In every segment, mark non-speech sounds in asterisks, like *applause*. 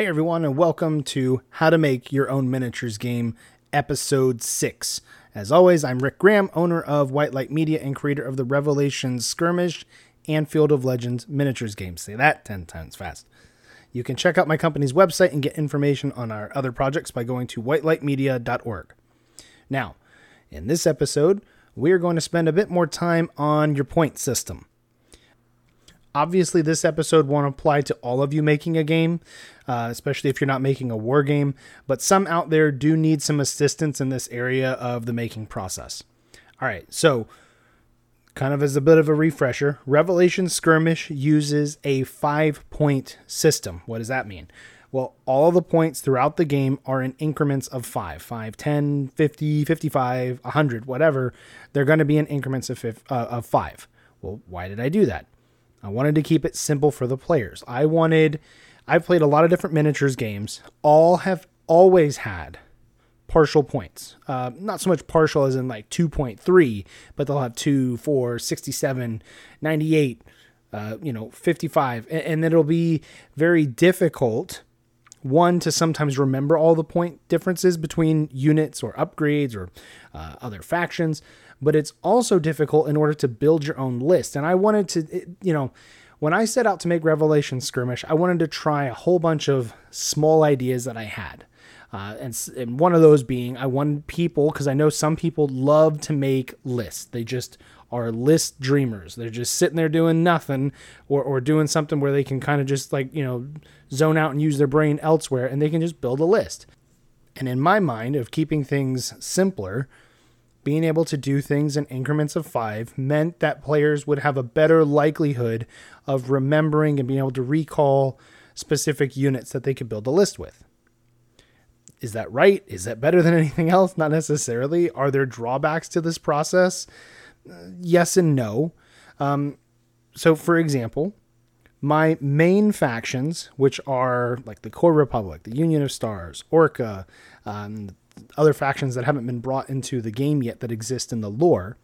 Hey everyone, and welcome to How to Make Your Own Miniatures Game, Episode 6. As always, I'm Rick Graham, owner of White Light Media and creator of the Revelations Skirmish and Field of Legends miniatures games. Say that 10 times fast. You can check out my company's website and get information on our other projects by going to whitelightmedia.org. Now, in this episode, we are going to spend a bit more time on your point system. Obviously, this episode won't apply to all of you making a game, uh, especially if you're not making a war game, but some out there do need some assistance in this area of the making process. All right, so kind of as a bit of a refresher, Revelation Skirmish uses a five point system. What does that mean? Well, all the points throughout the game are in increments of 5, 5, 10, 50, 55, 100, whatever. They're going to be in increments of, uh, of 5. Well, why did I do that? I wanted to keep it simple for the players. I wanted, I've played a lot of different miniatures games. All have always had partial points. Uh, not so much partial as in like 2.3, but they'll have 2, 4, 67, 98, uh, you know, 55. And, and it'll be very difficult, one, to sometimes remember all the point differences between units or upgrades or uh, other factions but it's also difficult in order to build your own list. And I wanted to, you know, when I set out to make Revelation Skirmish, I wanted to try a whole bunch of small ideas that I had. Uh, and, and one of those being, I wanted people, because I know some people love to make lists. They just are list dreamers. They're just sitting there doing nothing or, or doing something where they can kind of just like, you know, zone out and use their brain elsewhere and they can just build a list. And in my mind, of keeping things simpler, being able to do things in increments of five meant that players would have a better likelihood of remembering and being able to recall specific units that they could build a list with. Is that right? Is that better than *laughs* anything else? Not necessarily. Are there drawbacks to this process? Yes and no. Um, so, for example, my main factions, which are like the Core Republic, the Union of Stars, Orca, um, other factions that haven't been brought into the game yet that exist in the lore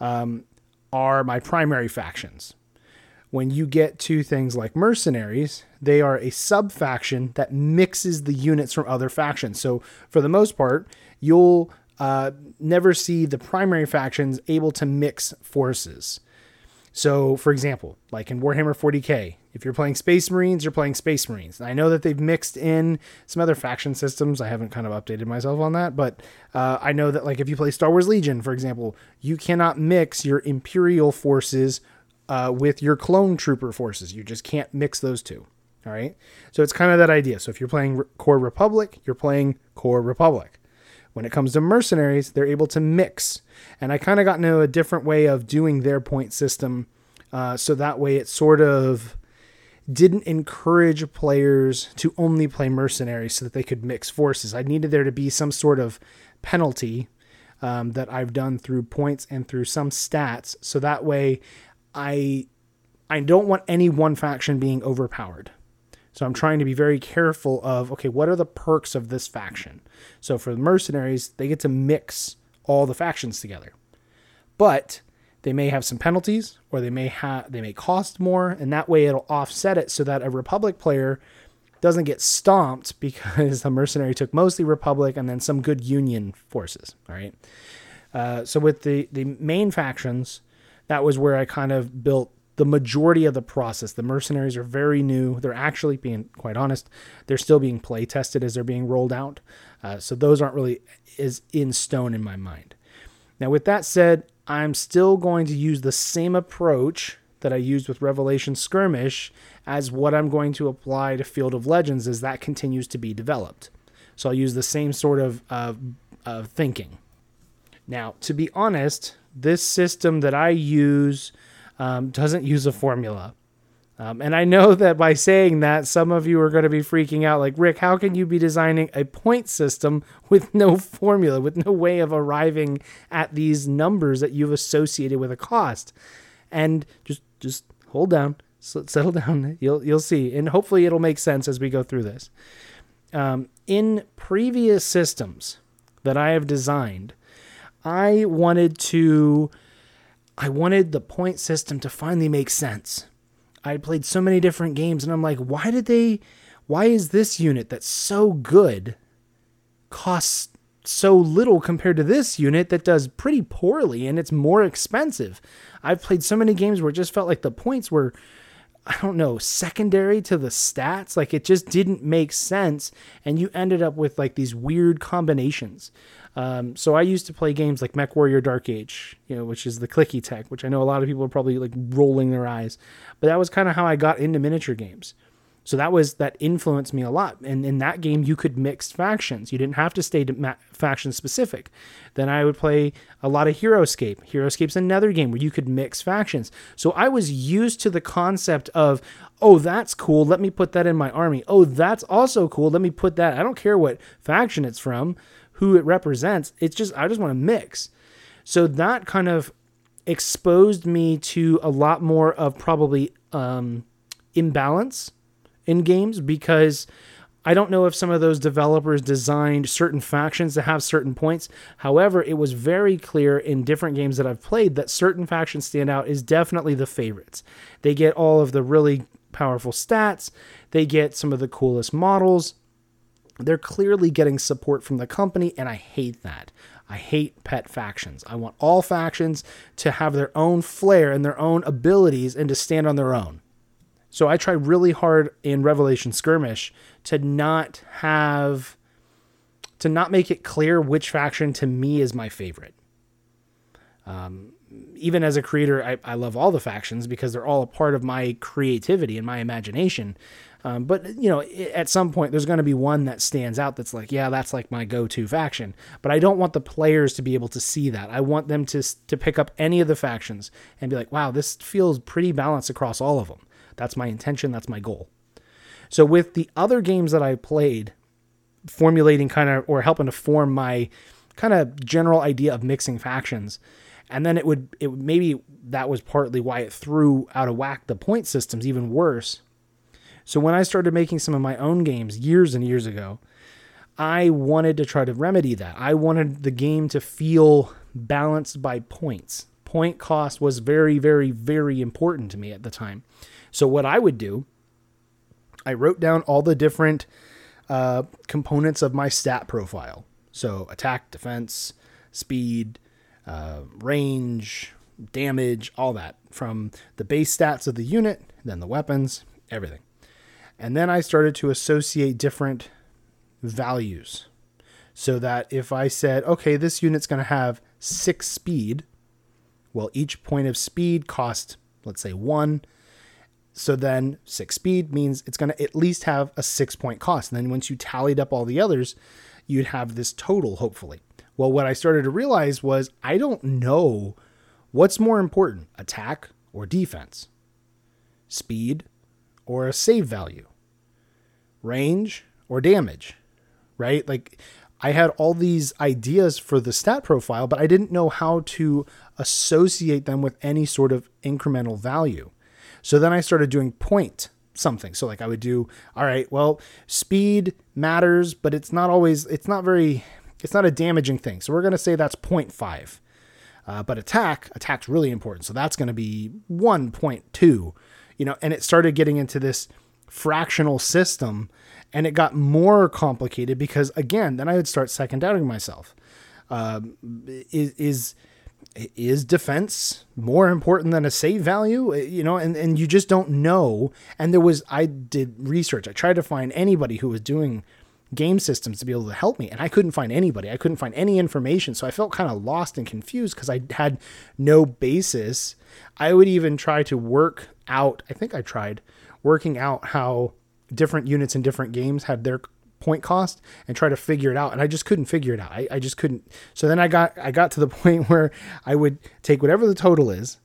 um, are my primary factions. When you get to things like mercenaries, they are a sub faction that mixes the units from other factions. So, for the most part, you'll uh, never see the primary factions able to mix forces. So, for example, like in Warhammer 40k, if you're playing Space Marines, you're playing Space Marines. I know that they've mixed in some other faction systems. I haven't kind of updated myself on that, but uh, I know that like if you play Star Wars Legion, for example, you cannot mix your Imperial forces uh, with your clone trooper forces. You just can't mix those two. All right. So it's kind of that idea. So if you're playing Core Republic, you're playing Core Republic. When it comes to mercenaries, they're able to mix. And I kind of got into a different way of doing their point system. Uh, so that way it sort of didn't encourage players to only play mercenaries so that they could mix forces. I needed there to be some sort of penalty um, that I've done through points and through some stats. So that way I I don't want any one faction being overpowered. So I'm trying to be very careful of okay, what are the perks of this faction? So for the mercenaries, they get to mix all the factions together. But they may have some penalties or they may have they may cost more and that way it'll offset it so that a republic player doesn't get stomped *laughs* because the mercenary took mostly republic and then some good union forces all right uh, so with the the main factions that was where i kind of built the majority of the process. The mercenaries are very new. They're actually being quite honest. They're still being play tested as they're being rolled out. Uh, so those aren't really is in stone in my mind. Now, with that said, I'm still going to use the same approach that I used with Revelation Skirmish as what I'm going to apply to Field of Legends as that continues to be developed. So I'll use the same sort of uh, uh, thinking. Now, to be honest, this system that I use um, doesn't use a formula. Um, and I know that by saying that, some of you are going to be freaking out like, Rick, how can you be designing a point system with no formula, with no way of arriving at these numbers that you've associated with a cost? And just just hold down, settle *laughs* down. You'll you'll see, and hopefully it'll make sense as we go through this. Um, in previous systems that I have designed, I wanted to I wanted the point system to finally make sense. I played so many different games and I'm like, why did they why is this unit that's so good costs so little compared to this unit that does pretty poorly and it's more expensive. I've played so many games where it just felt like the points were I don't know, secondary to the stats. Like it just didn't make sense. And you ended up with like these weird combinations. Um, so I used to play games like MechWarrior Dark Age, you know, which is the clicky tech, which I know a lot of people are probably like rolling their eyes. But that was kind of how I got into miniature games. So that was that influenced me a lot. And in that game, you could mix factions. You didn't have to stay ma- faction specific. Then I would play a lot of HeroScape. HeroScape's another game where you could mix factions. So I was used to the concept of, oh, that's cool. Let me put that in my army. Oh, that's also cool. Let me put that. I don't care what faction it's from, who it represents. It's just I just want to mix. So that kind of exposed me to a lot more of probably um, imbalance in games because I don't know if some of those developers designed certain factions to have certain points. However, it was very clear in different games that I've played that certain factions stand out is definitely the favorites. They get all of the really powerful stats, they get some of the coolest models. They're clearly getting support from the company, and I hate that. I hate pet factions. I want all factions to have their own flair and their own abilities and to stand on their own. So I try really hard in Revelation Skirmish to not have to not make it clear which faction to me is my favorite. Um, even as a creator, I, I love all the factions because they're all a part of my creativity and my imagination. Um, but you know, at some point, there's going to be one that stands out that's like, yeah, that's like my go-to faction. But I don't want the players to be able to see that. I want them to to pick up any of the factions and be like, wow, this feels pretty balanced across all of them. That's my intention. That's my goal. So with the other games that I played, formulating kind of or helping to form my kind of general idea of mixing factions, and then it would it maybe that was partly why it threw out of whack the point systems even worse. So when I started making some of my own games years and years ago, I wanted to try to remedy that. I wanted the game to feel balanced by points. Point cost was very, very, very important to me at the time. So what I would do, I wrote down all the different uh, components of my stat profile. So attack, defense, speed, uh, range, damage, all that from the base stats of the unit, then the weapons, everything. And then I started to associate different values so that if I said, okay, this unit's going to have six speed, well, each point of speed cost, let's say one, so then six speed means it's going to at least have a six point cost. And then once you tallied up all the others, you'd have this total, hopefully. Well, what I started to realize was I don't know what's more important attack or defense, speed or a save value, range or damage, right? Like I had all these ideas for the stat profile, but I didn't know how to associate them with any sort of incremental value. So then I started doing point something. So like I would do, all right, well, speed matters, but it's not always, it's not very, it's not a damaging thing. So we're going to say that's 0.5. Uh, but attack, attack's really important. So that's going to be 1.2, you know, and it started getting into this fractional system and it got more complicated because again, then I would start second doubting myself. Um, is, is, is defense more important than a save value? You know and, and you just don't know. And there was i did research. I tried to find anybody who was doing game systems to be able to help me and i couldn't find anybody. I couldn't find any information so i felt kind of lost and confused because i had no basis. I would even try to work out i think i tried working out how different units in different games had their point cost and try to figure it out. And I just couldn't figure it out. I, I just couldn't. So then I got I got to the *laughs* point where I would take whatever the total is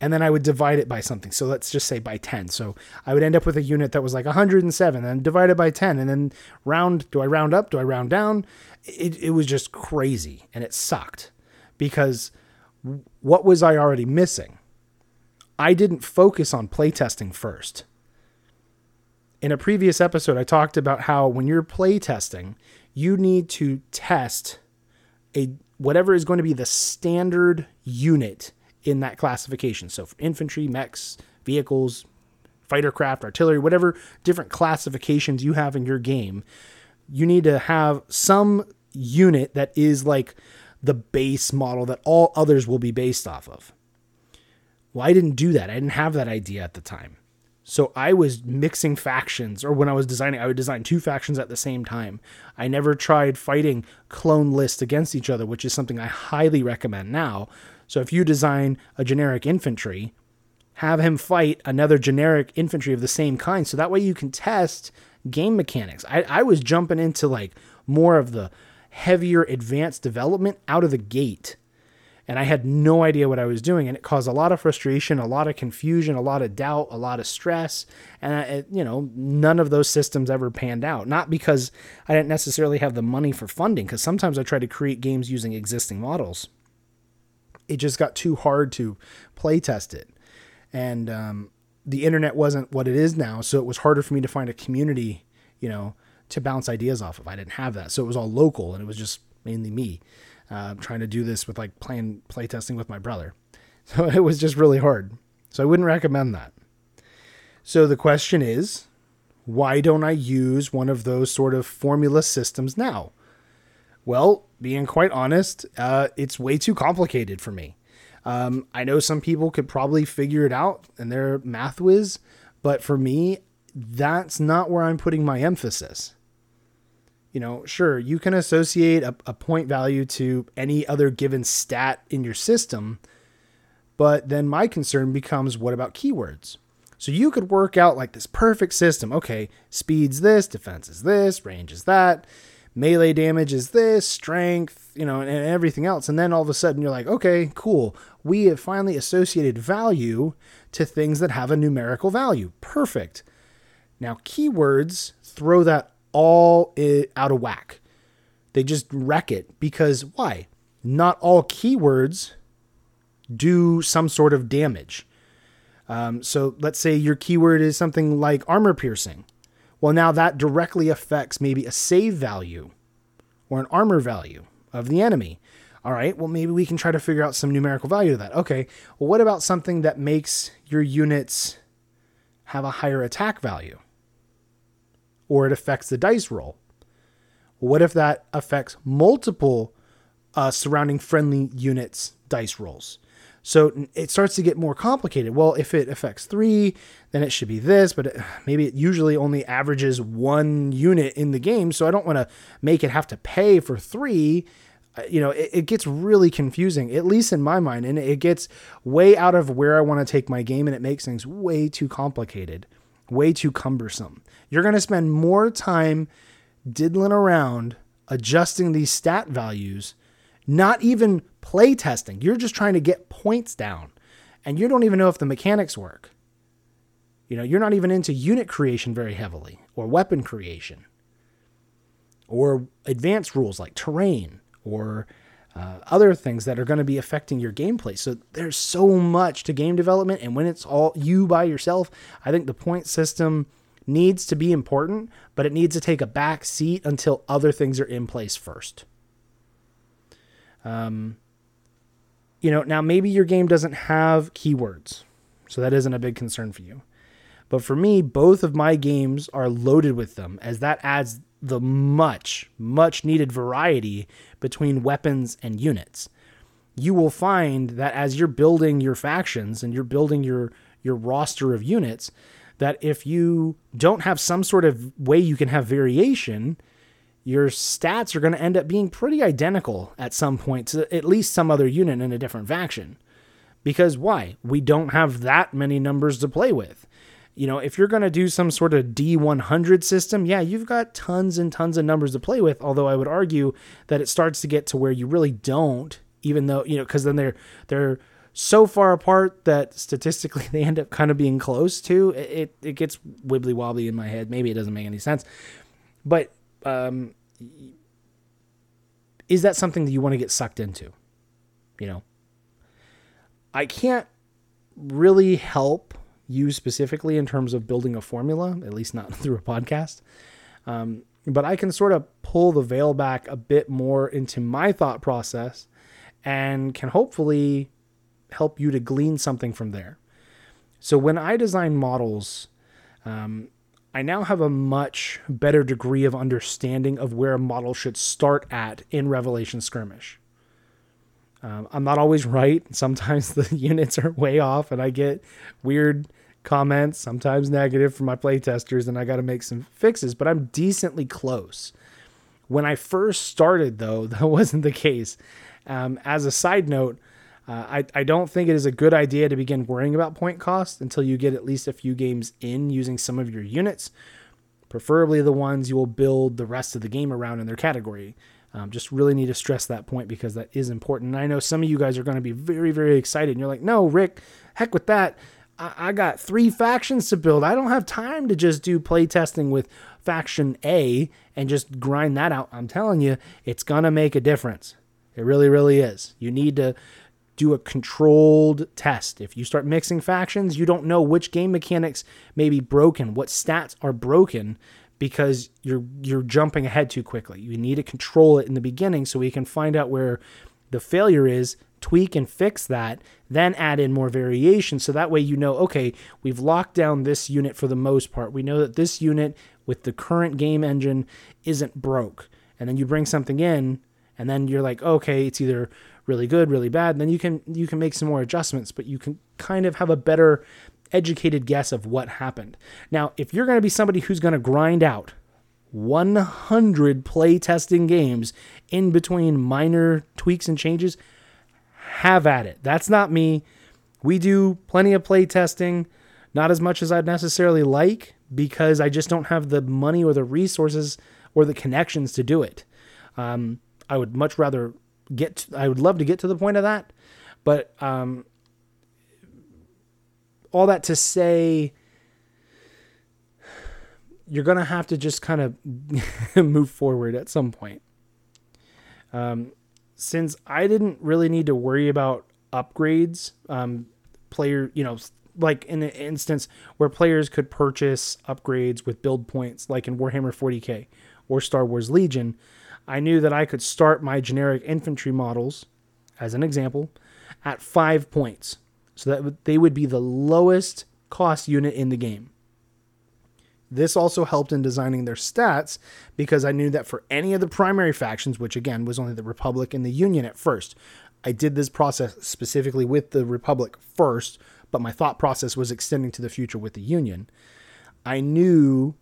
and then I would divide it by something. So let's just say by 10. So I would end up with a unit that was like 107 and divide it by 10 and then round do I round up? Do I round down? It it was just crazy and it sucked because what was I already missing? I didn't focus on playtesting first in a previous episode, I talked about how when you're playtesting, you need to test a whatever is going to be the standard unit in that classification. So for infantry, mechs, vehicles, fighter craft, artillery, whatever different classifications you have in your game, you need to have some unit that is like the base model that all others will be based off of. Well, I didn't do that. I didn't have that idea at the time. So I was mixing factions, or when I was designing, I would design two factions at the same time. I never tried fighting clone lists against each other, which is something I highly recommend now. So if you design a generic infantry, have him fight another generic infantry of the same kind. So that way you can test game mechanics. I, I was jumping into like more of the heavier advanced development out of the gate and I had no idea what I was doing, and it caused a lot of frustration, a lot of confusion, a lot of doubt, a lot of stress, and I, you know, none of those systems ever panned out. Not because I didn't necessarily have the money for funding, because sometimes I tried to create games using existing models. It just got too hard to play test it, and um, the internet wasn't what it is now, so it was harder for me to find a community, you know, to bounce ideas off of. I didn't have that, so it was all local, and it was just mainly me uh, trying to do this with like playing playtesting with my brother. *laughs* So it was just really hard. So I wouldn't recommend that. So the question is, why don't I use one of those sort of formula systems now? Well, being quite honest, uh, it's way too complicated for me. Um, I know some people could probably figure it out and they're math whiz, but for me, that's not where I'm putting my emphasis you know, sure, you can associate a, a, point value to any other given stat in your system, but then my concern becomes what about keywords? So you could work out like this perfect system. Okay, speed's this, defense is this, range is that, melee damage is this, strength, you know, and, and everything else. And then all of a sudden you're like, okay, cool. We have finally associated value to things that have a numerical value. Perfect. Now, keywords throw that all out of whack. They just wreck it because why? Not all keywords do some sort of damage. Um, so let's say your keyword is something like armor piercing. Well, now that directly affects maybe a save value or an armor value of the enemy. All right, well, maybe we can try to figure out some numerical value to that. Okay, well, what about something that makes your units have a higher attack value? Or it affects the dice roll. What if that affects multiple uh, surrounding friendly units' dice rolls? So it starts to get more complicated. Well, if it affects three, then it should be this, but it, maybe it usually only averages one unit in the game. So I don't want to make it have to pay for three. Uh, you know, it, it, gets really confusing, at least in my mind, and it gets way out of where I want to take my game, and it makes things way too complicated, way too cumbersome. You're going to spend more time diddling around adjusting these stat values, not even play testing. You're just trying to get points down and you don't even know if the mechanics work. You know, you're not even into unit creation very heavily or weapon creation or advanced rules like terrain or uh, other things that are going to be affecting your gameplay. So there's so much to game development. And when it's all you by yourself, I think the point system needs to be important, but it needs to take a back seat until other things are in place first. Um, you know, now maybe your game doesn't have keywords, so that isn't a big concern for you. But for me, both of my games are loaded with them, as that adds the much, much needed variety between weapons and units. You will find that as you're building your factions and you're building your your roster of units, that if you don't have some sort of way you can have variation, your stats are going to end up being pretty identical at some point to at least some other unit in a different faction. Because why? We don't have that many numbers to play with. You know, if you're going to do some sort of D100 system, yeah, you've got tons and tons of numbers to play with, although I would argue that it starts to get to where you really don't even though, you know, cuz then they're they're so far apart that statistically *laughs* they end up kind of being close to. It it gets wibbly wobbly in my head. Maybe it doesn't make any sense, but um, is that something that you want to get sucked into? You know, I can't really help you specifically in terms of building a formula, at least not *laughs* through a podcast. Um, but I can sort of pull the veil back a bit more into my thought process and can hopefully help you to glean something from there. So when I design models, Um, I now have a much better degree of understanding of where a model should start at in Revelation Skirmish. Um, I'm not always right. Sometimes *laughs* the units are way off, and I get weird comments, sometimes negative from my playtesters, and I got to make some fixes, but I'm decently close. When I first started, though, *laughs* that wasn't the case. Um, as a side note, uh, I, I don't think it is a good idea to begin worrying about point cost until you get at least a few games in using some of your units, preferably the ones you will build the rest of the game around in their category. Um, just really need to stress that point because that is important. And I know some of you guys are going to be very, very excited. And you're like, no, Rick, heck with that. I, I got three factions to build. I don't have time to just do playtesting with faction A and just grind that out. I'm telling you, it's to make a difference. It really, really is. You need to do a controlled test. If you start mixing factions, you don't know which game mechanics may be broken, what stats are broken because you're you're jumping ahead too quickly. You need to control it in the beginning so we can find out where the failure is, tweak and fix that, then add in more variation so that way you know, okay, we've locked down this unit for the most part. We know that this unit with the current game engine isn't broke. And then you bring something in and then you're like, okay, it's either really good, really bad. And then you can you can make some more adjustments, but you can kind of have a better educated guess of what happened. Now, if you're going to be somebody who's going to grind out 100 play testing games in between minor tweaks and changes, have at it. That's not me. We do plenty of play testing, not as much as I'd necessarily like because I just don't have the money or the resources or the connections to do it. Um, I would much rather get, to, I would love to get to the point of that, but um, all that to say, you're going to have to just kind of *laughs* move forward at some point. Um, since I didn't really need to worry about upgrades, um, player, you know, like in an instance where players could purchase upgrades with build points, like in Warhammer 40k or Star Wars Legion, I knew that I could start my generic infantry models, as an example, at five points so that they would be the lowest cost unit in the game. This also helped in designing their stats because I knew that for any of the primary factions, which again was only the Republic and the Union at first, I did this process specifically with the Republic first, but my thought process was extending to the future with the Union. I knew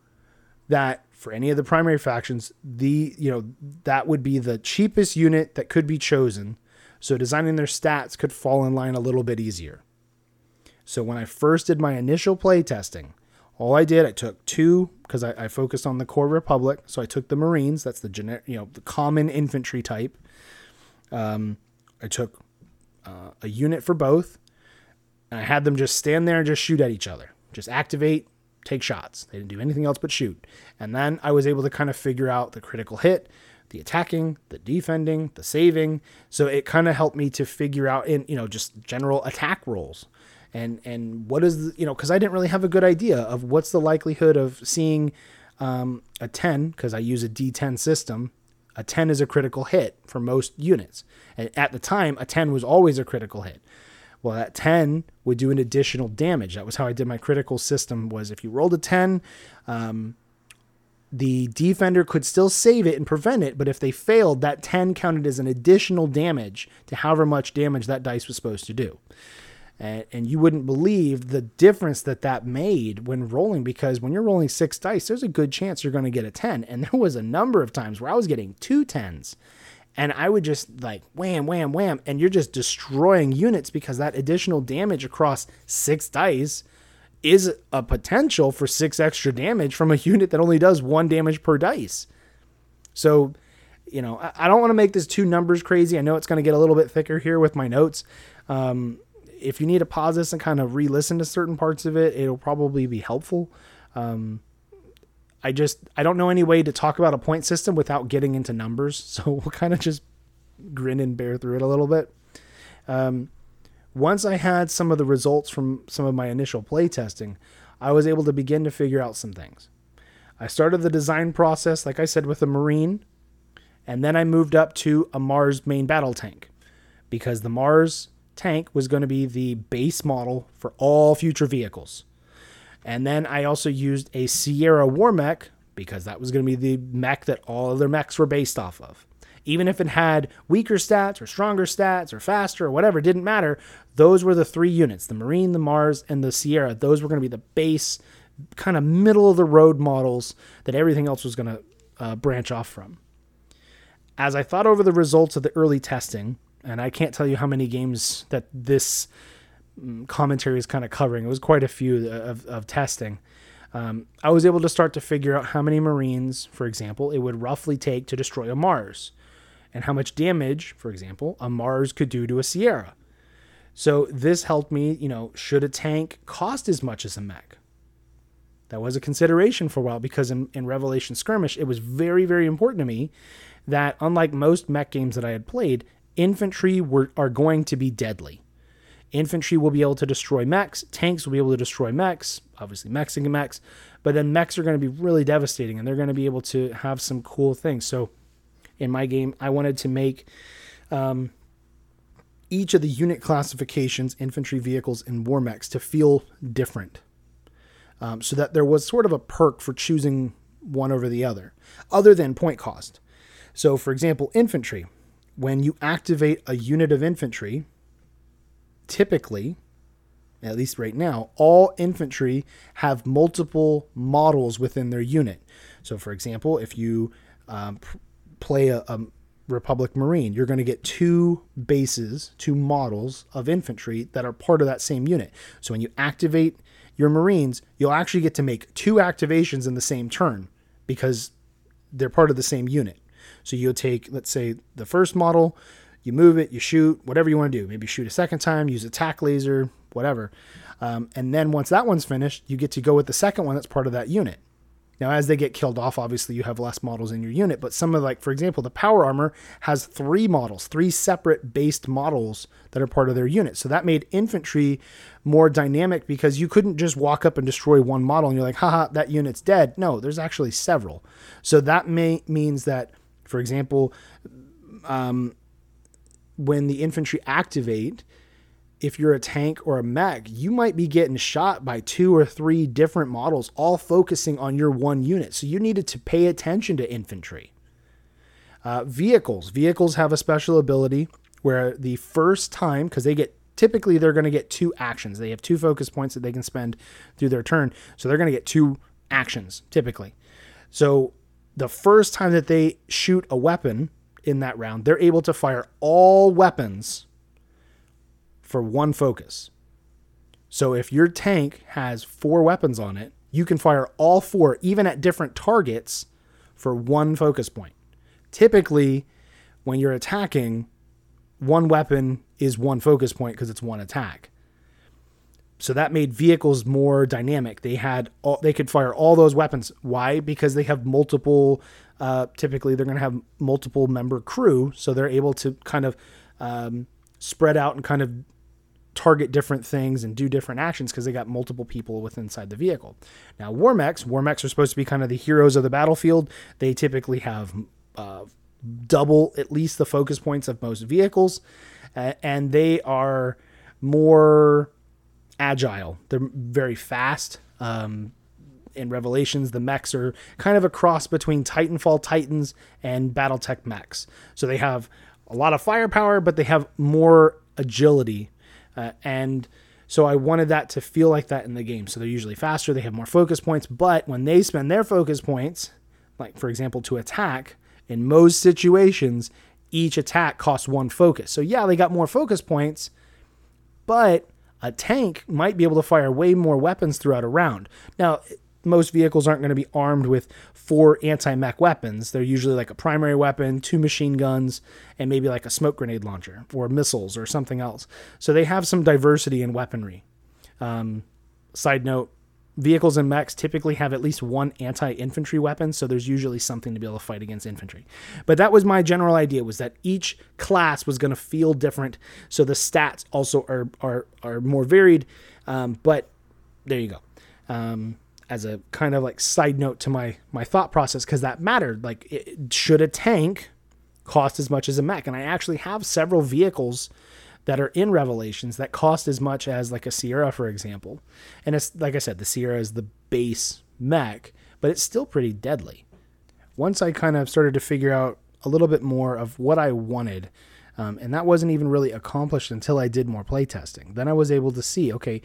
that for any of the primary factions, the you know that would be the cheapest unit that could be chosen so designing their stats could fall in line a little bit easier. So when I first did my initial play testing, all I did, I took two because I, I, focused on the core Republic. So I took the Marines, that's the generic, you know, the common infantry type. Um, I took uh, a unit for both, and I had them just stand there and just shoot at each other. Just activate, take shots. They didn't do anything else but shoot. And then I was able to kind of figure out the critical hit, the attacking, the defending, the saving. So it kind of helped me to figure out in, you know, just general attack rolls. And and what is the, you know, cuz I didn't really have a good idea of what's the likelihood of seeing um, a 10 because I use a D10 system. A 10 is a critical hit for most units. And at the time, a 10 was always a critical hit. Well, that 10 would do an additional damage. That was how I did my critical system was if you rolled a 10, um, the defender could still save it and prevent it, but if they failed, that 10 counted as an additional damage to however much damage that dice was supposed to do. And, and you wouldn't believe the difference that that made when rolling because when you're rolling six dice, there's a good chance you're going to get a 10. And there was a number of times where I was getting two 10s and I would just like wham, wham, wham, and you're just destroying units because that additional damage across six dice is a potential for six extra damage from a *laughs* unit that only does one damage per dice. So, you know, I, don't want to make this too numbers crazy. I know it's going to get a little bit thicker here with my notes. Um, if you need to pause this and kind of re-listen to certain parts of it, it'll probably be helpful. Um, I just I don't know any way to talk about a point system without getting into numbers, *laughs* so we'll kind of just grin and bear through it a little bit. Um, once I had some of the results from some of my initial play testing, I was able to begin to figure out some things. I started the design process, like I said, with a Marine, and then I moved up to a Mars main battle tank because the Mars tank was going to be the base model for all future vehicles. And then I also used a Sierra War mech because that was going to be the mech that all other mechs were based off of. Even if it had weaker stats or stronger stats or faster or whatever, didn't matter. Those were the three units the Marine, the Mars, and the Sierra. Those were going to be the base, kind of middle of the road models that everything else was going to uh, branch off from. As I thought over the results of the early testing, and I can't tell you how many games that this mm, commentary is kind of covering, it was quite a few of, of testing. Um, I was able to start to figure out how many Marines, for example, it would roughly take to destroy a Mars, and how much damage, for example, a Mars could do to a Sierra. So this helped me, you know, should a tank cost as much as a mech? That was a consideration for a while because in, in Revelation Skirmish, it was very, very important to me that unlike most mech games that I had played, infantry were are going to be deadly. Infantry will be able to destroy mechs, tanks will be able to destroy mechs, obviously mechs can mechs, but then mechs are going to be really devastating and they're going to be able to have some cool things. So in my game, I wanted to make um, each of the unit classifications, infantry vehicles, and war mechs to feel different. Um, so that there was sort of a perk for choosing one over the other, other than point cost. So, for example, infantry. When you activate a unit of infantry, typically, at least right now, all infantry have multiple models within their unit. So, for example, if you um, play a, a Republic Marine, you're going to get two bases, two models of infantry that are part of that same unit. So, when you activate your Marines, you'll actually get to make two activations in the same turn because they're part of the same unit. So, you'll take, let's say, the first model, you move it, you shoot, whatever you want to do. Maybe shoot a second time, use a tack laser, whatever. Um, and then once that one's finished, you get to go with the second one that's part of that unit. Now, as they get killed off, obviously you have less models in your unit, but some of like, for example, the power armor has three models, three separate based models that are part of their unit. So that made infantry more dynamic because you couldn't just walk up and destroy one model and you're like, haha, that unit's dead. No, there's actually several. So that may means that, for example, um, when the infantry activate, if you're a tank or a mech, you might be getting shot by two or three different models, all focusing on your one unit. So you needed to pay attention to infantry. Uh, vehicles. Vehicles have a special ability where the first time, because they get typically they're going to get two actions. They have two focus points that they can spend through their turn. So they're going to get two actions typically. So the first time that they shoot a weapon, in that round, they're able to fire all weapons for one focus. So if your tank has four weapons on it, you can fire all four, even at different targets, for one focus point. Typically, when you're attacking, one weapon is one focus point because it's one attack. So that made vehicles more dynamic. They had all, they could fire all those weapons. Why? Because they have multiple uh, typically they're going to have multiple member crew, so they're able to kind of um, spread out and kind of target different things and do different actions because they got multiple people within inside the vehicle. Now, war mechs, war mechs are supposed to be kind of the heroes of the battlefield. They typically have uh, double at least the focus points of most vehicles, uh, and they are more agile. They're very fast. Um, in Revelations, the mechs are kind of a cross between Titanfall Titans and Battletech mechs. So they have a lot of firepower, but they have more agility. Uh, and so I wanted that to feel like that in the game. So they're usually faster, they have more focus points, but when they spend their focus points, like for example, to attack, in most situations, each attack costs one focus. So yeah, they got more focus points, but a tank might be able to fire way more weapons throughout a round. Now, most vehicles aren't going to be armed with four anti mech weapons. They're usually like a primary weapon, two machine guns, and maybe like a smoke grenade launcher or missiles or something else. So they have some diversity in weaponry. Um, side note vehicles and mechs typically have at least one anti infantry weapon, so there's usually something to be able to fight against infantry. But that was my general idea was that each class was going to feel different, so the stats also are are are more varied. Um, but there you go. Um, as a kind of like side note to my my thought process because that mattered. Like, it, should a tank cost as much as a mech? And I actually have several vehicles that are in Revelations that cost as much as like a Sierra, for example. And it's like I said, the Sierra is the base mech, but it's still pretty deadly. Once I kind of started to figure out a little bit more of what I wanted, um, and that wasn't even really accomplished until I did more playtesting. Then I was able to see, okay,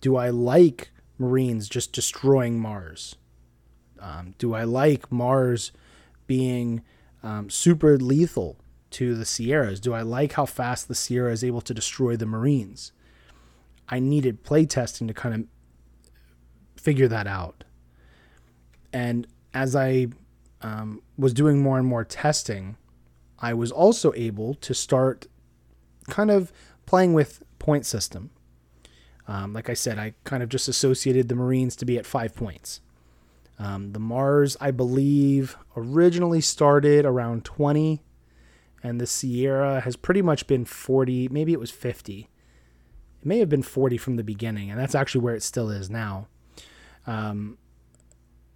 do I like Marines just destroying Mars? Um, do I like Mars being um, super lethal to the Sierras? Do I like how fast the Sierra is able to destroy the Marines? I needed playtesting to kind of figure that out. And as I um, was doing more and more testing, I was also able to start kind of playing with point system. Um, like I said, I kind of just associated the Marines to be at five points. Um, the Mars, I believe, originally started around 20, and the Sierra has pretty much been 40, maybe it was 50. It may have been 40 from the beginning, and that's actually where it still is now. Um,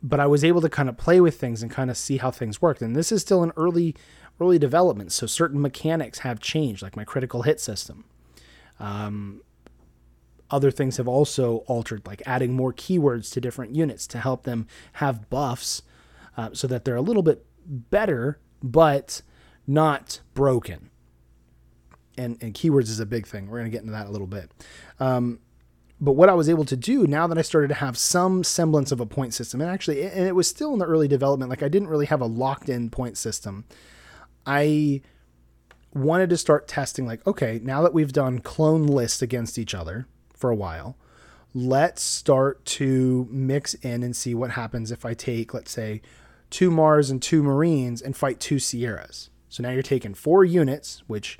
but I was able to kind of play with things and kind of see how things worked. And this is still an early, early development, so certain mechanics have changed, like my critical hit system. Um, other things have also altered, like adding more keywords to different units to help them have buffs, uh, so that they're a little bit better, but not broken. And and keywords is a big thing. We're gonna get into that a little bit. Um, but what I was able to do now that I started to have some semblance of a point system, and actually, and it was still in the early development, like I didn't really have a locked in point system. I wanted to start testing, like, okay, now that we've done clone lists against each other for a while, let's start to mix in and see what happens if I take, let's say, two Mars and two Marines and fight two Sierras. So now you're taking four units, which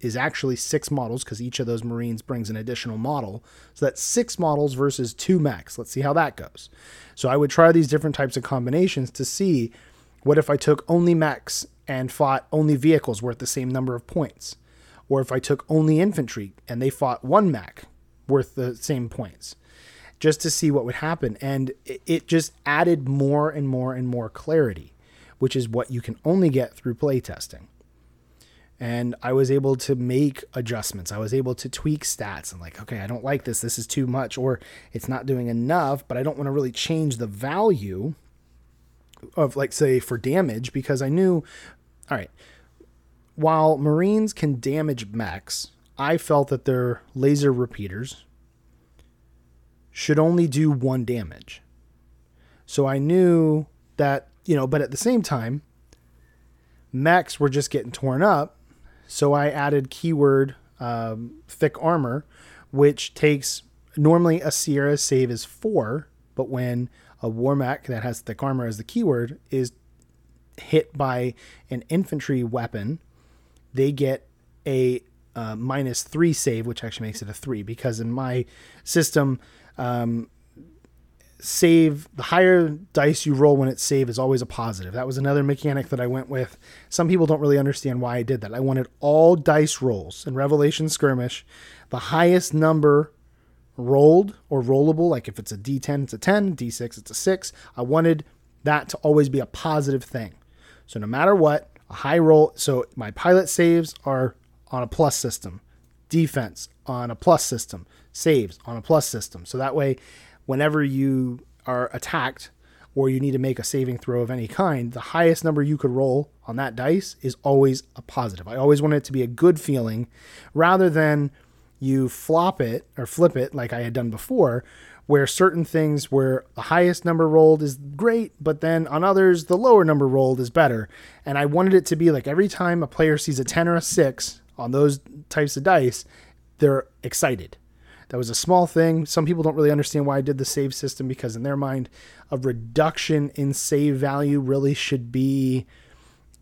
is actually six models because each of those Marines brings an additional model. So that's six models versus two mechs. Let's see how that goes. So I would try these different types of combinations to see what if I took only mechs and fought only vehicles worth the same number of points? Or if I took only infantry and they fought one mech worth the same points? Just to see what would happen. And it just added more and more and more clarity, which is what you can only get through playtesting and I was able to make adjustments. I was able to tweak stats and like, okay, I don't like this. This is too much, or it's not doing enough, but I don't want to really change the value of, like, say, for damage because I knew, all right, while Marines can damage mechs, I felt that their laser repeaters should only do one damage. So I knew that, you know, but at the same time, mechs were just getting torn up. So I added keyword um, thick armor, which takes normally a Sierra save is four, but when a war mech that has thick armor as the keyword is hit by an infantry weapon, they get a uh, minus three save, which actually makes it a three because in my system, um, save the higher dice you roll when it's save is always a positive. That was another mechanic that I went with. Some people don't really understand why I did that. I wanted all dice rolls in Revelation Skirmish, the highest number rolled or rollable, like if it's a D10, it's a 10, D6, it's a 6. I wanted that to always be a positive thing. So no matter what, a high roll, so my pilot saves are on a plus system, defense on a plus system, saves on a plus system. So that way whenever you are attacked or you need to make a saving throw of any kind, the highest number you could roll on that dice is always a positive. I always want it to be a good feeling rather than you flop it or flip it like I had done before, where certain things where the highest number rolled is great, but then on others, the lower number rolled is better. And I wanted it to be like every time a player sees a 10 or a 6 on those types of dice, they're excited. That was a small thing. Some people don't really understand why I did the save system because, in their mind, a reduction in save value really should be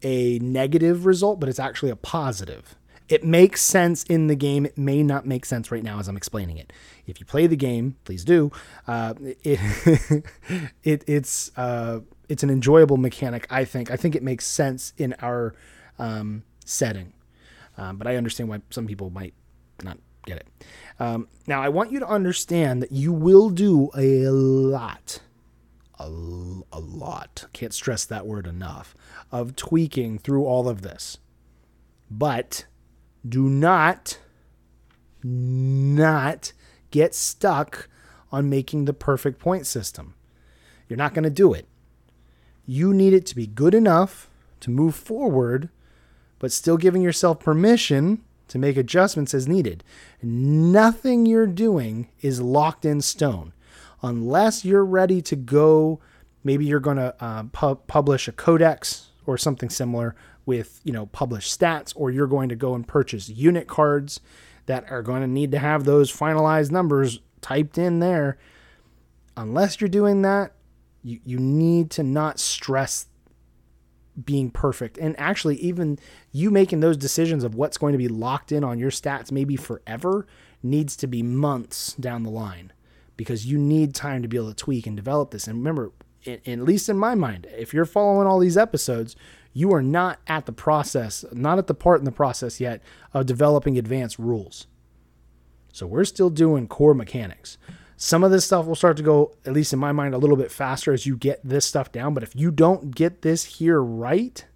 a negative result, but it's actually a positive. It makes sense in the game. It may not make sense right now as I'm explaining it. If you play the game, please do. Uh, it, *laughs* it it's uh, it's an enjoyable mechanic. I think. I think it makes sense in our um, setting, um, but I understand why some people might not get it. Um, now, I want you to understand that you will do a lot, a, a lot, can't stress that word enough, of tweaking through all of this. But do not not get stuck on making the perfect point system. You're not going to do it. You need it to be good enough to move forward, but still giving yourself permission to make adjustments as needed. Nothing you're doing is locked in stone unless you're ready to go. Maybe you're going to uh, pu- publish a codex or something similar with you know published stats, or you're going to go and purchase unit cards that are going to need to have those finalized numbers typed in there. Unless you're doing that, you, you need to not stress being perfect. And actually, even you making those decisions of what's going to be locked in on your stats, maybe forever, needs to be months down the line because you need time to be able to tweak and develop this. And remember, in, at least in my mind, if you're following all these episodes, you are not at the process, not at the part in the process yet of developing advanced rules. So we're still doing core mechanics. Some of this stuff will start to go, at least in my mind, a little bit faster as you get this stuff down. But if you don't get this here right,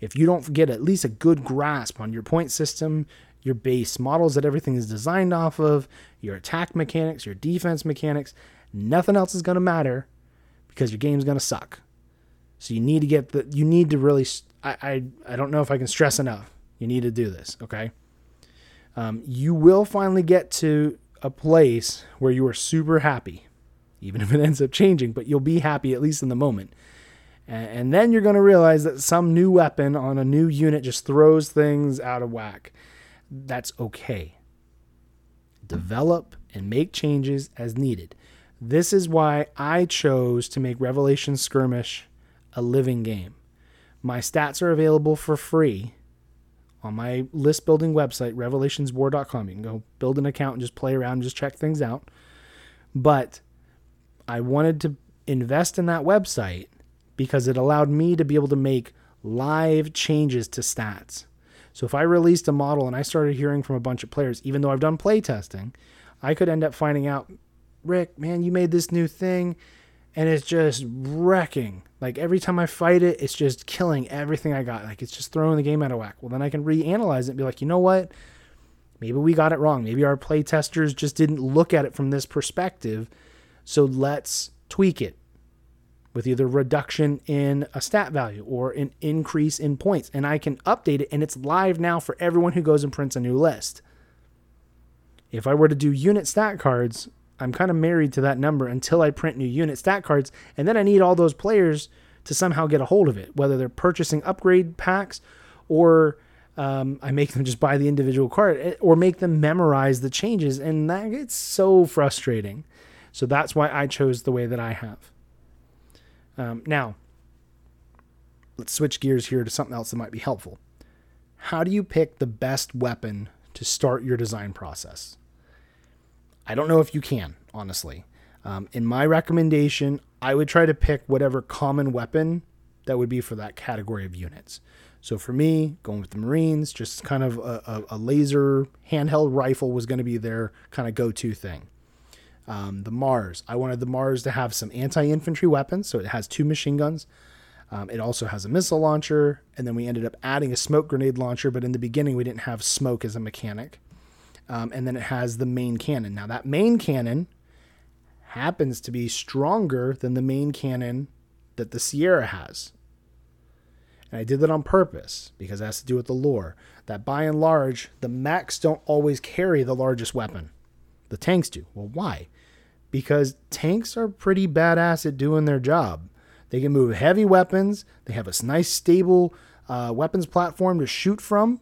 if you don't get at least a good grasp on your point system, your base models that everything is designed off of, your attack mechanics, your defense mechanics, nothing else is going to matter because your game's going to suck. So you need to get the, you need to really, I, I, I don't know if I can stress enough. You need to do this, okay? Um, you will finally get to a place where you are super happy, even if it ends up changing, but you'll be happy at least in the moment. And, and then you're going to realize that some new weapon on a new unit just throws things out of whack. That's okay. Develop and make changes as needed. This is why I chose to make Revelation Skirmish a living game. My stats are available for free on my list building website, revelationswar.com. You can go build an account and just play around and just check things out. But I wanted to invest in that website because it allowed me to be able to make live changes to stats. So if I released a model and I started hearing from a bunch of players, even though I've done play testing, I could end up finding out, Rick, man, you made this new thing and it's just wrecking. Like every time I fight it, it's just killing everything I got. Like it's just throwing the game out of whack. Well, then I can reanalyze it and be like, you know what? Maybe we got it wrong. Maybe our play testers just didn't look at it from this perspective. So let's tweak it with either reduction in a stat value or an increase in points. And I can update it and it's live now for everyone who goes and prints a new list. If I were to do unit stat cards, I'm kind of married to that number until I print new unit stat cards, and then I need all those players to somehow get a hold of it, whether they're purchasing upgrade packs or um, I make them just buy the individual card eh, or make them memorize the changes, and that gets so frustrating. So that's why I chose the way that I have. Um, now, let's switch gears here to something else that might be helpful. How do you pick the best weapon to start your design process? I don't know if you can, honestly. Um, in my recommendation, I would try to pick whatever common weapon that would be for that category of units. So for me, going with the Marines, just kind of a, a, a laser handheld rifle was going to be their kind of go to thing. Um, the Mars, I wanted the Mars to have some anti infantry weapons. So it has two machine guns. Um, it also has a missile launcher. And then we ended up adding a smoke grenade launcher. But in the beginning, we didn't have smoke as a mechanic. Um, and then it has the main cannon. Now, that main cannon happens to be stronger than the main cannon that the Sierra has. And I did that on purpose because it has to do with the lore. That by and large, the mechs don't always carry the largest weapon. The tanks do. Well, why? Because tanks are pretty badass at doing their job. They can move heavy weapons, they have a nice, stable uh, weapons platform to shoot from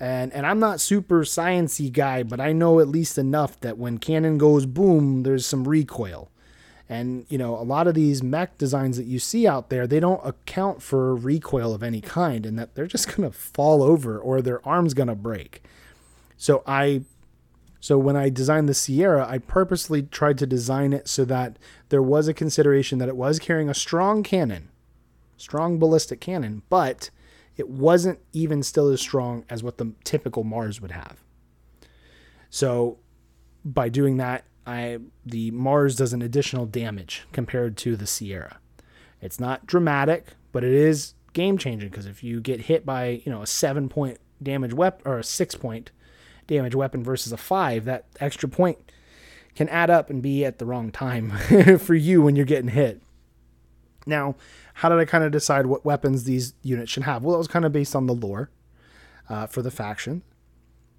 and and I'm not super sciency guy, but I know at least enough that when cannon goes boom, there's some recoil. And you know, a lot of these mech designs that you see out there, they don't account for recoil of any kind, and that they're just *laughs* gonna fall over or their arm's gonna break. So I so when I designed the Sierra, I purposely tried to design it so that there was a consideration that it was carrying a strong cannon, strong ballistic cannon, but it wasn't even still as strong as what the typical Mars would have. So by doing that, I the Mars does an additional damage compared to the Sierra. It's not dramatic, but it is game changing because if you get hit by you know a seven point damage weapon or a six point, damage weapon versus a five, that extra point can add up and be at the wrong time *laughs* for you when you're getting hit. Now, how did I kind of decide what weapons these units should have? Well, it was kind of based on the lore uh, for the faction.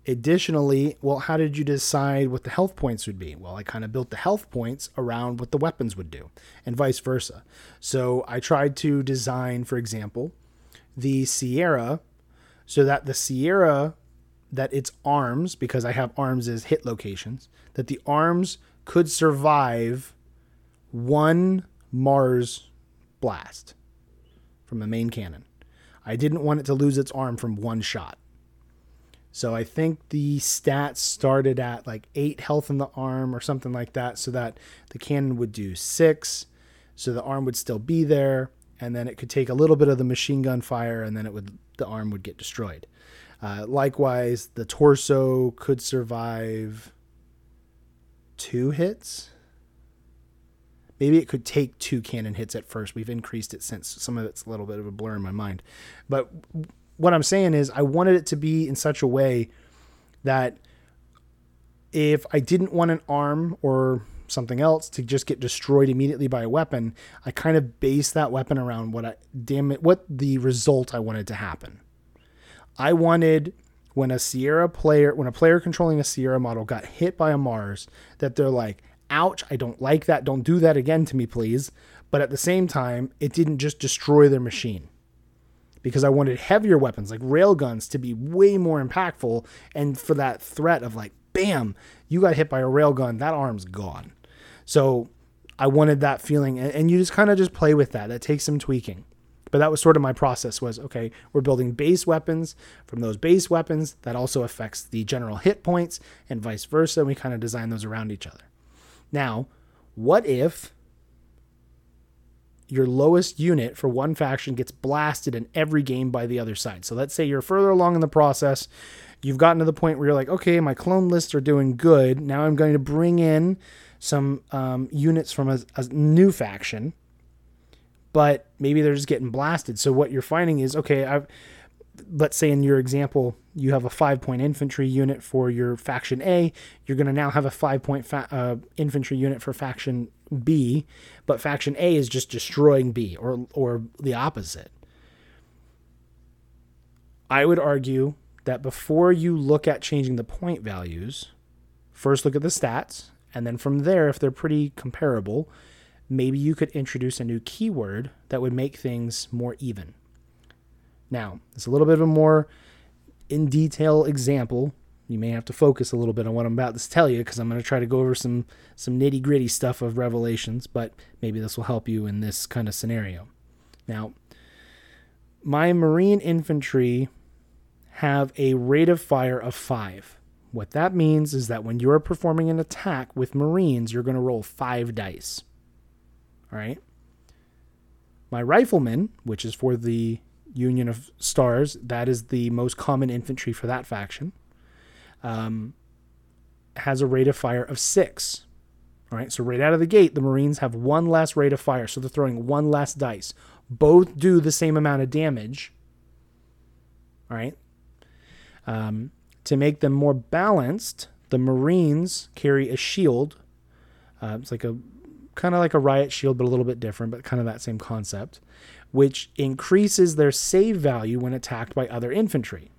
Additionally, well, how did you decide what the health points would be? Well, I kind of built the health points around what the weapons would do, and vice versa. So I tried to design, for example, the Sierra so that the Sierra, that its arms, because I have arms as hit locations, that the arms could survive one Mars blast from the main cannon. I didn't want it to lose its arm from one shot. So I think the stats started at like eight health in the arm or something like that, so that the cannon would do six, so the arm would still be there, and then it could take a little bit of the machine gun fire, and then it would the arm would get destroyed. Uh, likewise, the torso could survive two hits. Maybe it could take two cannon hits at first. We've increased it since some of it's a little bit of a blur in my mind, but what I'm saying is I wanted it to be in such a way that if I didn't want an arm or something else to just get destroyed immediately by a weapon, I kind of based that weapon around what I damn it what the result I wanted to happen. I wanted when a Sierra player when a player controlling a Sierra model got hit by a Mars that they're like, "Ouch, I don't like that. Don't do that again to me, please." But at the same time, it didn't just destroy their machine because I wanted heavier weapons like railguns to be way more impactful and for that threat of like, bam, you got hit by a railgun, that arm's gone. So I wanted that feeling and, you just kind of just play with that. That takes some tweaking. But that was sort of my process was okay, we're building base weapons. From those base weapons, that also affects the general hit points and vice versa. We kind of design those around each other. Now, what if your lowest unit for one faction gets blasted in every game by the other side. So let's say you're further along in the process. You've gotten to the point where you're like, okay, my clone lists are doing good. Now I'm going to bring in some um, units from a, a new faction, but maybe they're just getting blasted. So what you're finding is, okay, I've let's say in your example, you have a five point infantry unit for your faction A. You're going to now have a five point fa- uh, infantry unit for faction B, but faction A is just destroying B or, or the opposite. I would argue that before you look at changing the point values, first look at the stats, and then from there, if they're pretty comparable, maybe you could introduce a new keyword that would make things more even. Now, it's a little bit of a more in detail example. You may have to focus a little bit on what I'm about to tell you because I'm going to try to go over some some nitty gritty stuff of Revelations, but maybe this will help you in this kind of scenario. Now, my Marine infantry have a rate of fire of five. What that means is that when you're performing an attack with Marines, you're going to roll five dice. All right. My riflemen, which is for the Union of Stars. That is the most common infantry for that faction. Um, has a rate of fire of six. All right, so right out of the gate, the Marines have one less rate of fire, so they're throwing one less dice. Both do the same amount of damage. All right. Um, to make them more balanced, the Marines carry a shield. Uh, it's like a kind of like a riot shield, but a little bit different, but kind of that same concept which increases their save value when attacked by other infantry.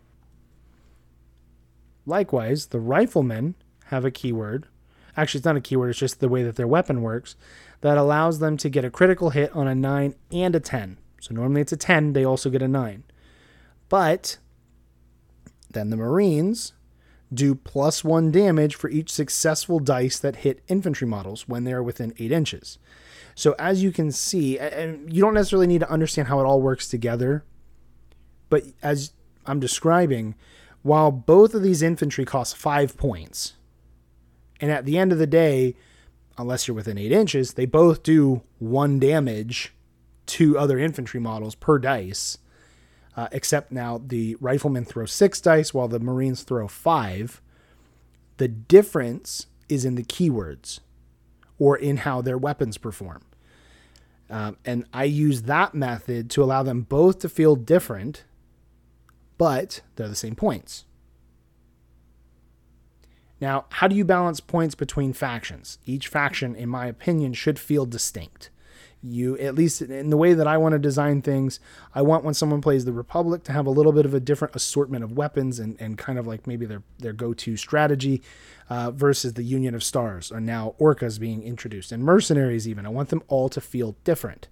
Likewise, the riflemen have a keyword. Actually, it's not a keyword, it's just the way that their weapon works that allows them to get a critical hit on a 9 and a 10. So normally it's a 10, they also get a 9. But then the Marines do plus 1 damage for each successful dice that hit infantry models when they are within 8 inches. So as you can see, and you don't necessarily need to understand how it all works together, but as I'm describing, while both of these infantry cost five points, and at the end of the day, unless you're within eight inches, they both do one damage to other infantry models per dice. Uh, except now the riflemen throw six dice while the marines throw five. The difference is in the keywords or in how their weapons perform. Um, and I use that method to allow them both to feel different, but they're the same points. Now, how do you balance points between factions? Each faction, in my opinion, should feel distinct. You, at least in the way that I want to design things, I want when someone plays the Republic to have a little bit of a different assortment of weapons and, and kind of like maybe their, their go to strategy uh, versus the Union of Stars or now Orcas being introduced and mercenaries, even. I want them all to feel different.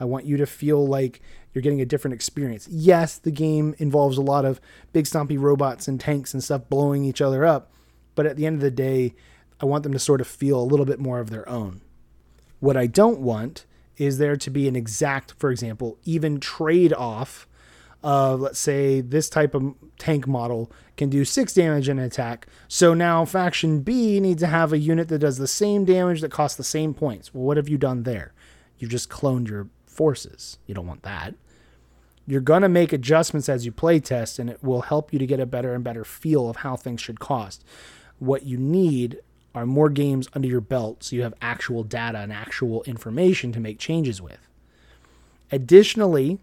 I want you to feel like you're getting a different experience. Yes, the game involves a lot of big stompy robots and tanks and stuff blowing each other up, but at the end of the day, I want them to sort of feel a little bit more of their own. What I don't want is there to be an exact, for example, even trade off of, let's say, this type of tank model can do six damage in an attack. So now faction B needs to have a unit that does the same damage that costs the same points. Well, what have you done there? You've just cloned your forces. You don't want that. You're going to make adjustments as you play test, and it will help you to get a better and better feel of how things should cost. What you need are more games under your belt so you have actual data and actual information to make changes with. Additionally,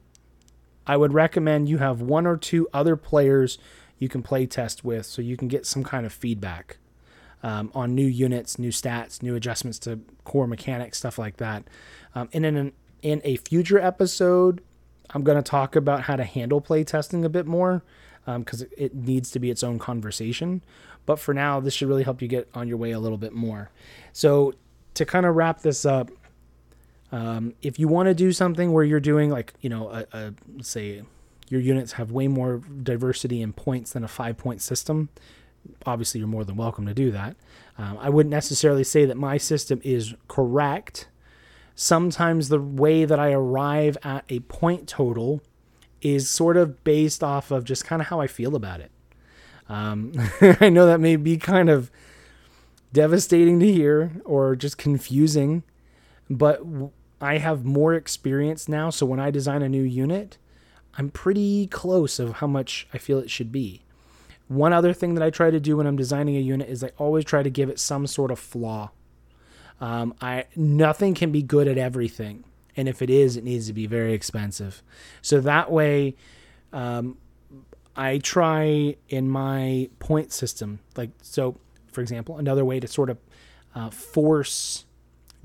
I would recommend you have one or two other players you can play test with so you can get some kind of feedback um, on new units, new stats, new adjustments to core mechanics, stuff like that. Um, and in an in a future episode, I'm going to talk about how to handle play testing a bit more because um, it needs to be its own conversation. But for now, this should really help you get on your way a little bit more. So, to kind of wrap this up, um, if you want to do something where you're doing like, you know, a, a, say your units have way more diversity in points than a five point system, obviously you're more than welcome to do that. Um, I wouldn't necessarily say that my system is correct sometimes the way that I arrive at a point total is sort of based off of just kind of how I feel about it. Um, *laughs* I know that may be kind of devastating to hear or just confusing, but I have more experience now. So when I design a new unit, I'm pretty close of how much I feel it should be. One other thing that I try to do when I'm designing a unit is I always try to give it some sort of flaw. Um, I nothing can be good at everything, and if it is, it needs to be very expensive. So that way, um, I try in my point system, like so. For example, another way to sort of uh, force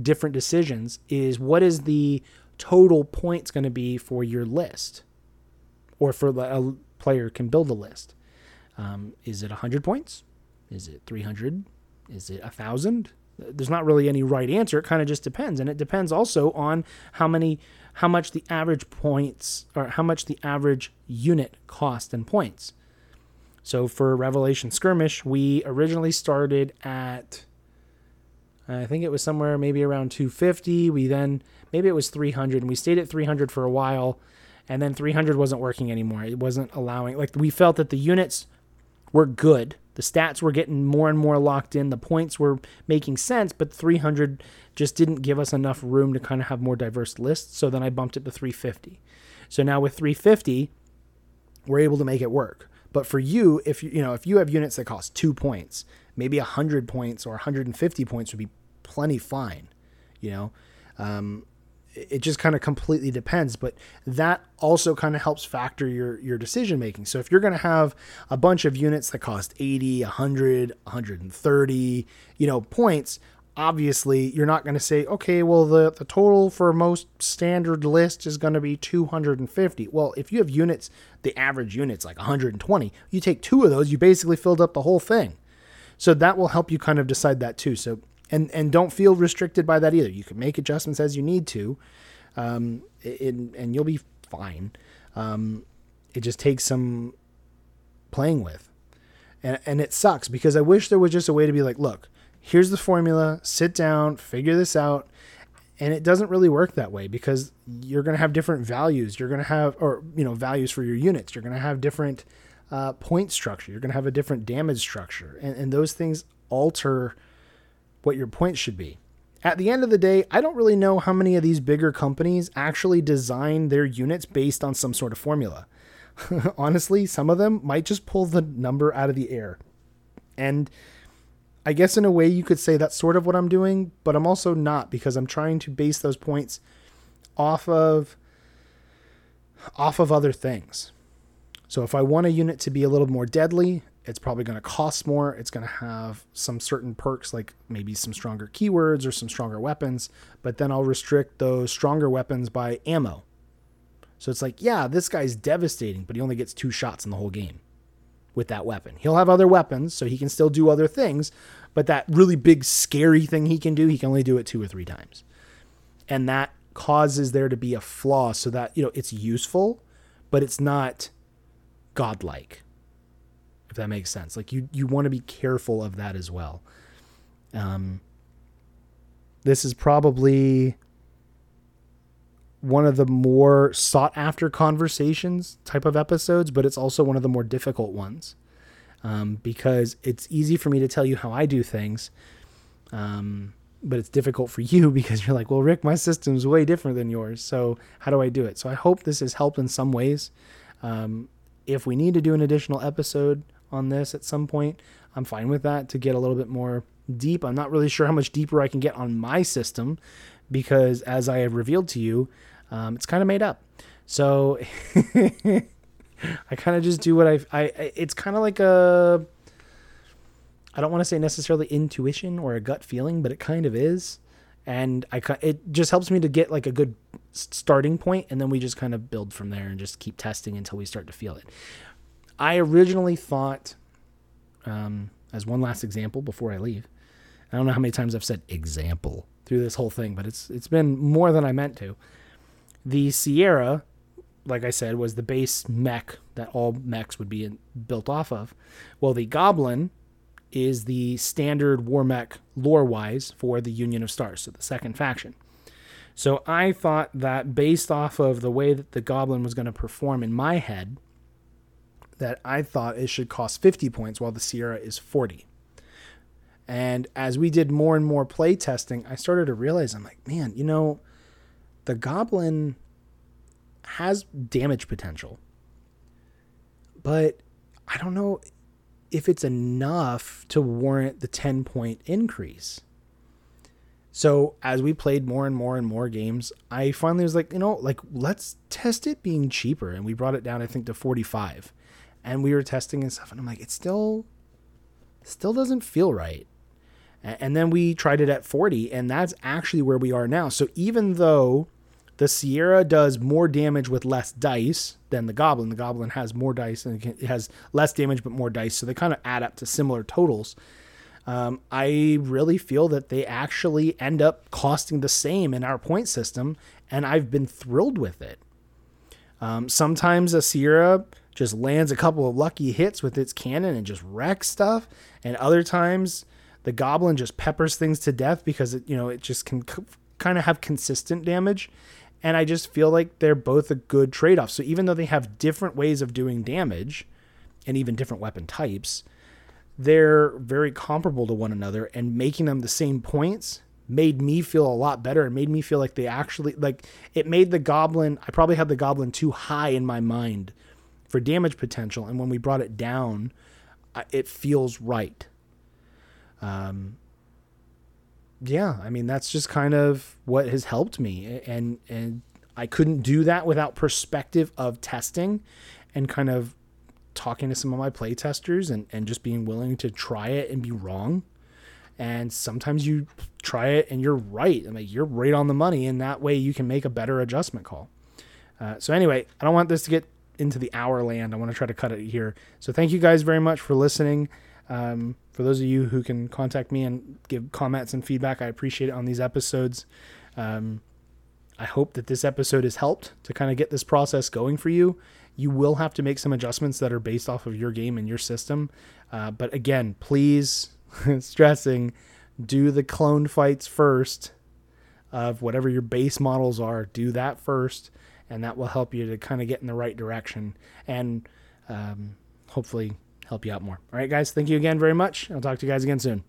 different decisions is what is the total points going to be for your list, or for a player can build a list. Um, is it 100 points? Is it 300? Is it a thousand? There's not really any right answer. It kind of just depends, and it depends also on how many, how much the average points or how much the average unit cost in points. So for Revelation Skirmish, we originally started at, I think it was somewhere maybe around 250. We then maybe it was 300, and we stayed at 300 for a while, and then 300 wasn't working anymore. It wasn't allowing like we felt that the units were good the stats were getting more and more locked in. The points were making sense, but 300 just didn't give us enough room to kind of have more diverse lists. So then I bumped it to 350. So now with 350, we're able to make it work. But for you, if you you know if you have units that cost two points, maybe 100 points or 150 points would be plenty fine. You know, um, it just kind of completely depends but that also kind of helps factor your your decision making. So if you're going to have a bunch of units that cost 80 100 130 you know points obviously you're not going to say okay well the, the total for most standard list is going to be 250 well if you have units the average units like 120 you take two of those you basically filled up the whole thing. So that will help you kind of decide that too. So and and don't feel restricted by that either. You can make adjustments as you need to, um, and and you'll be fine. Um, it just takes some playing with, and and it sucks because I wish there was just a way to be like, look, here's the formula. Sit down, figure this out. And it doesn't really work that way because you're going to have different values. You're going to have, or you know, values for your units. You're going to have different uh, point structure. You're going to have a different damage structure, and, and those things alter what your points should be. At the end of the day, I don't really know how many of these bigger companies actually design their units based on some sort of formula. *laughs* Honestly, some of them might just pull the number out of the air. And I guess in a way you could say that's sort of what I'm doing, but I'm also not because I'm trying to base those points off of off of other things. So if I want a unit to be a little more deadly, it's probably going to cost more. It's going to have some certain perks, like maybe some stronger keywords or some stronger weapons, but then I'll restrict those stronger weapons by ammo. So it's like, yeah, this guy's devastating, but he only gets two shots in the whole game with that weapon. He'll have other weapons, so he can still do other things, but that really big, scary thing he can do, he can only do it two or three times. And that causes there to be a flaw so that, you know, it's useful, but it's not godlike if that makes sense. Like you you want to be careful of that as well. Um, this is probably one of the more sought after conversations type of episodes, but it's also one of the more difficult ones um, because it's easy for me to tell you how I do things. Um, but it's difficult for you *laughs* because you're like, well, Rick, my system's way different than yours. So how do I do it? So I hope this has helped in some ways. Um, if we need to do an additional episode on this at some point. I'm fine with that to get a little bit more deep. I'm not really sure how much deeper I can get on my system because, as I have revealed to you, um, it's kind of made up. So *laughs* I kind of just do what I. I it's kind of like a. I don't want to say necessarily intuition or a gut feeling, but it kind of is, and I it just helps me to get like a good starting point, and then we just kind of build from there and just keep testing until we start to feel it. I originally thought, um, as one last example before I leave, I don't know how many times I've said example through this whole thing, but it's it's been more than I meant to. The Sierra, like I said, was the base mech that all mechs would be in, built off of. Well, the Goblin is the standard war mech lore wise for the Union of Stars, so the second faction. So I thought that based off of the way that the Goblin was going to perform in my head, that I thought it should cost 50 points while the Sierra is 40. And as we did more and more play testing, I started to realize I'm like, man, you know, the Goblin has damage potential. But I don't know if it's enough to warrant the 10 point increase. So as we played more and more and more games, I finally was like, you know, like let's test it being cheaper. And we brought it down, I think, to 45 and we were testing and stuff and i'm like it still still doesn't feel right. And then we tried it at 40 and that's actually where we are now. So even though the sierra does more damage with less dice than the goblin the goblin has more dice and it has less damage but more dice so they kind of add up to similar totals. Um, i really feel that they actually end up costing the same in our point system and i've been thrilled with it. Um, sometimes a sierra just lands a couple of lucky hits with its cannon and just wrecks stuff. And other times, the goblin just peppers things to death because it, you know, it just can c- kind of have consistent damage. And I just feel like they're both a good trade off. So even though they have different ways of doing damage and even different weapon types, they're very comparable to one another and making them the same points made me feel a lot better and made me feel like they actually like it made the goblin I probably had the goblin too high in my mind for damage potential, and when we brought it down, it feels right. Um, yeah, I mean that's just kind of what has helped me, and and I couldn't do that without perspective of testing, and kind of talking to some of my play testers and and just being willing to try it and be wrong. And sometimes you try it and you're right. I mean, you're right on the money, and that way you can make a better adjustment call. Uh, so anyway, I don't want this to get into the hour land. I want to try to cut it here. So thank you guys very much for listening. Um, for those of you who can contact me and give comments and feedback, I appreciate it on these episodes. Um, I hope that this episode has helped to kind of get this process going for you. You will have to make some adjustments that are based off of your game and your system. Uh, but again, please, *laughs* stressing, do the clone fights first of whatever your base models are. Do that first and that will help you to kind of get in the right direction and um, hopefully help you out more. All right, guys, thank you again very much. I'll talk to you guys again soon.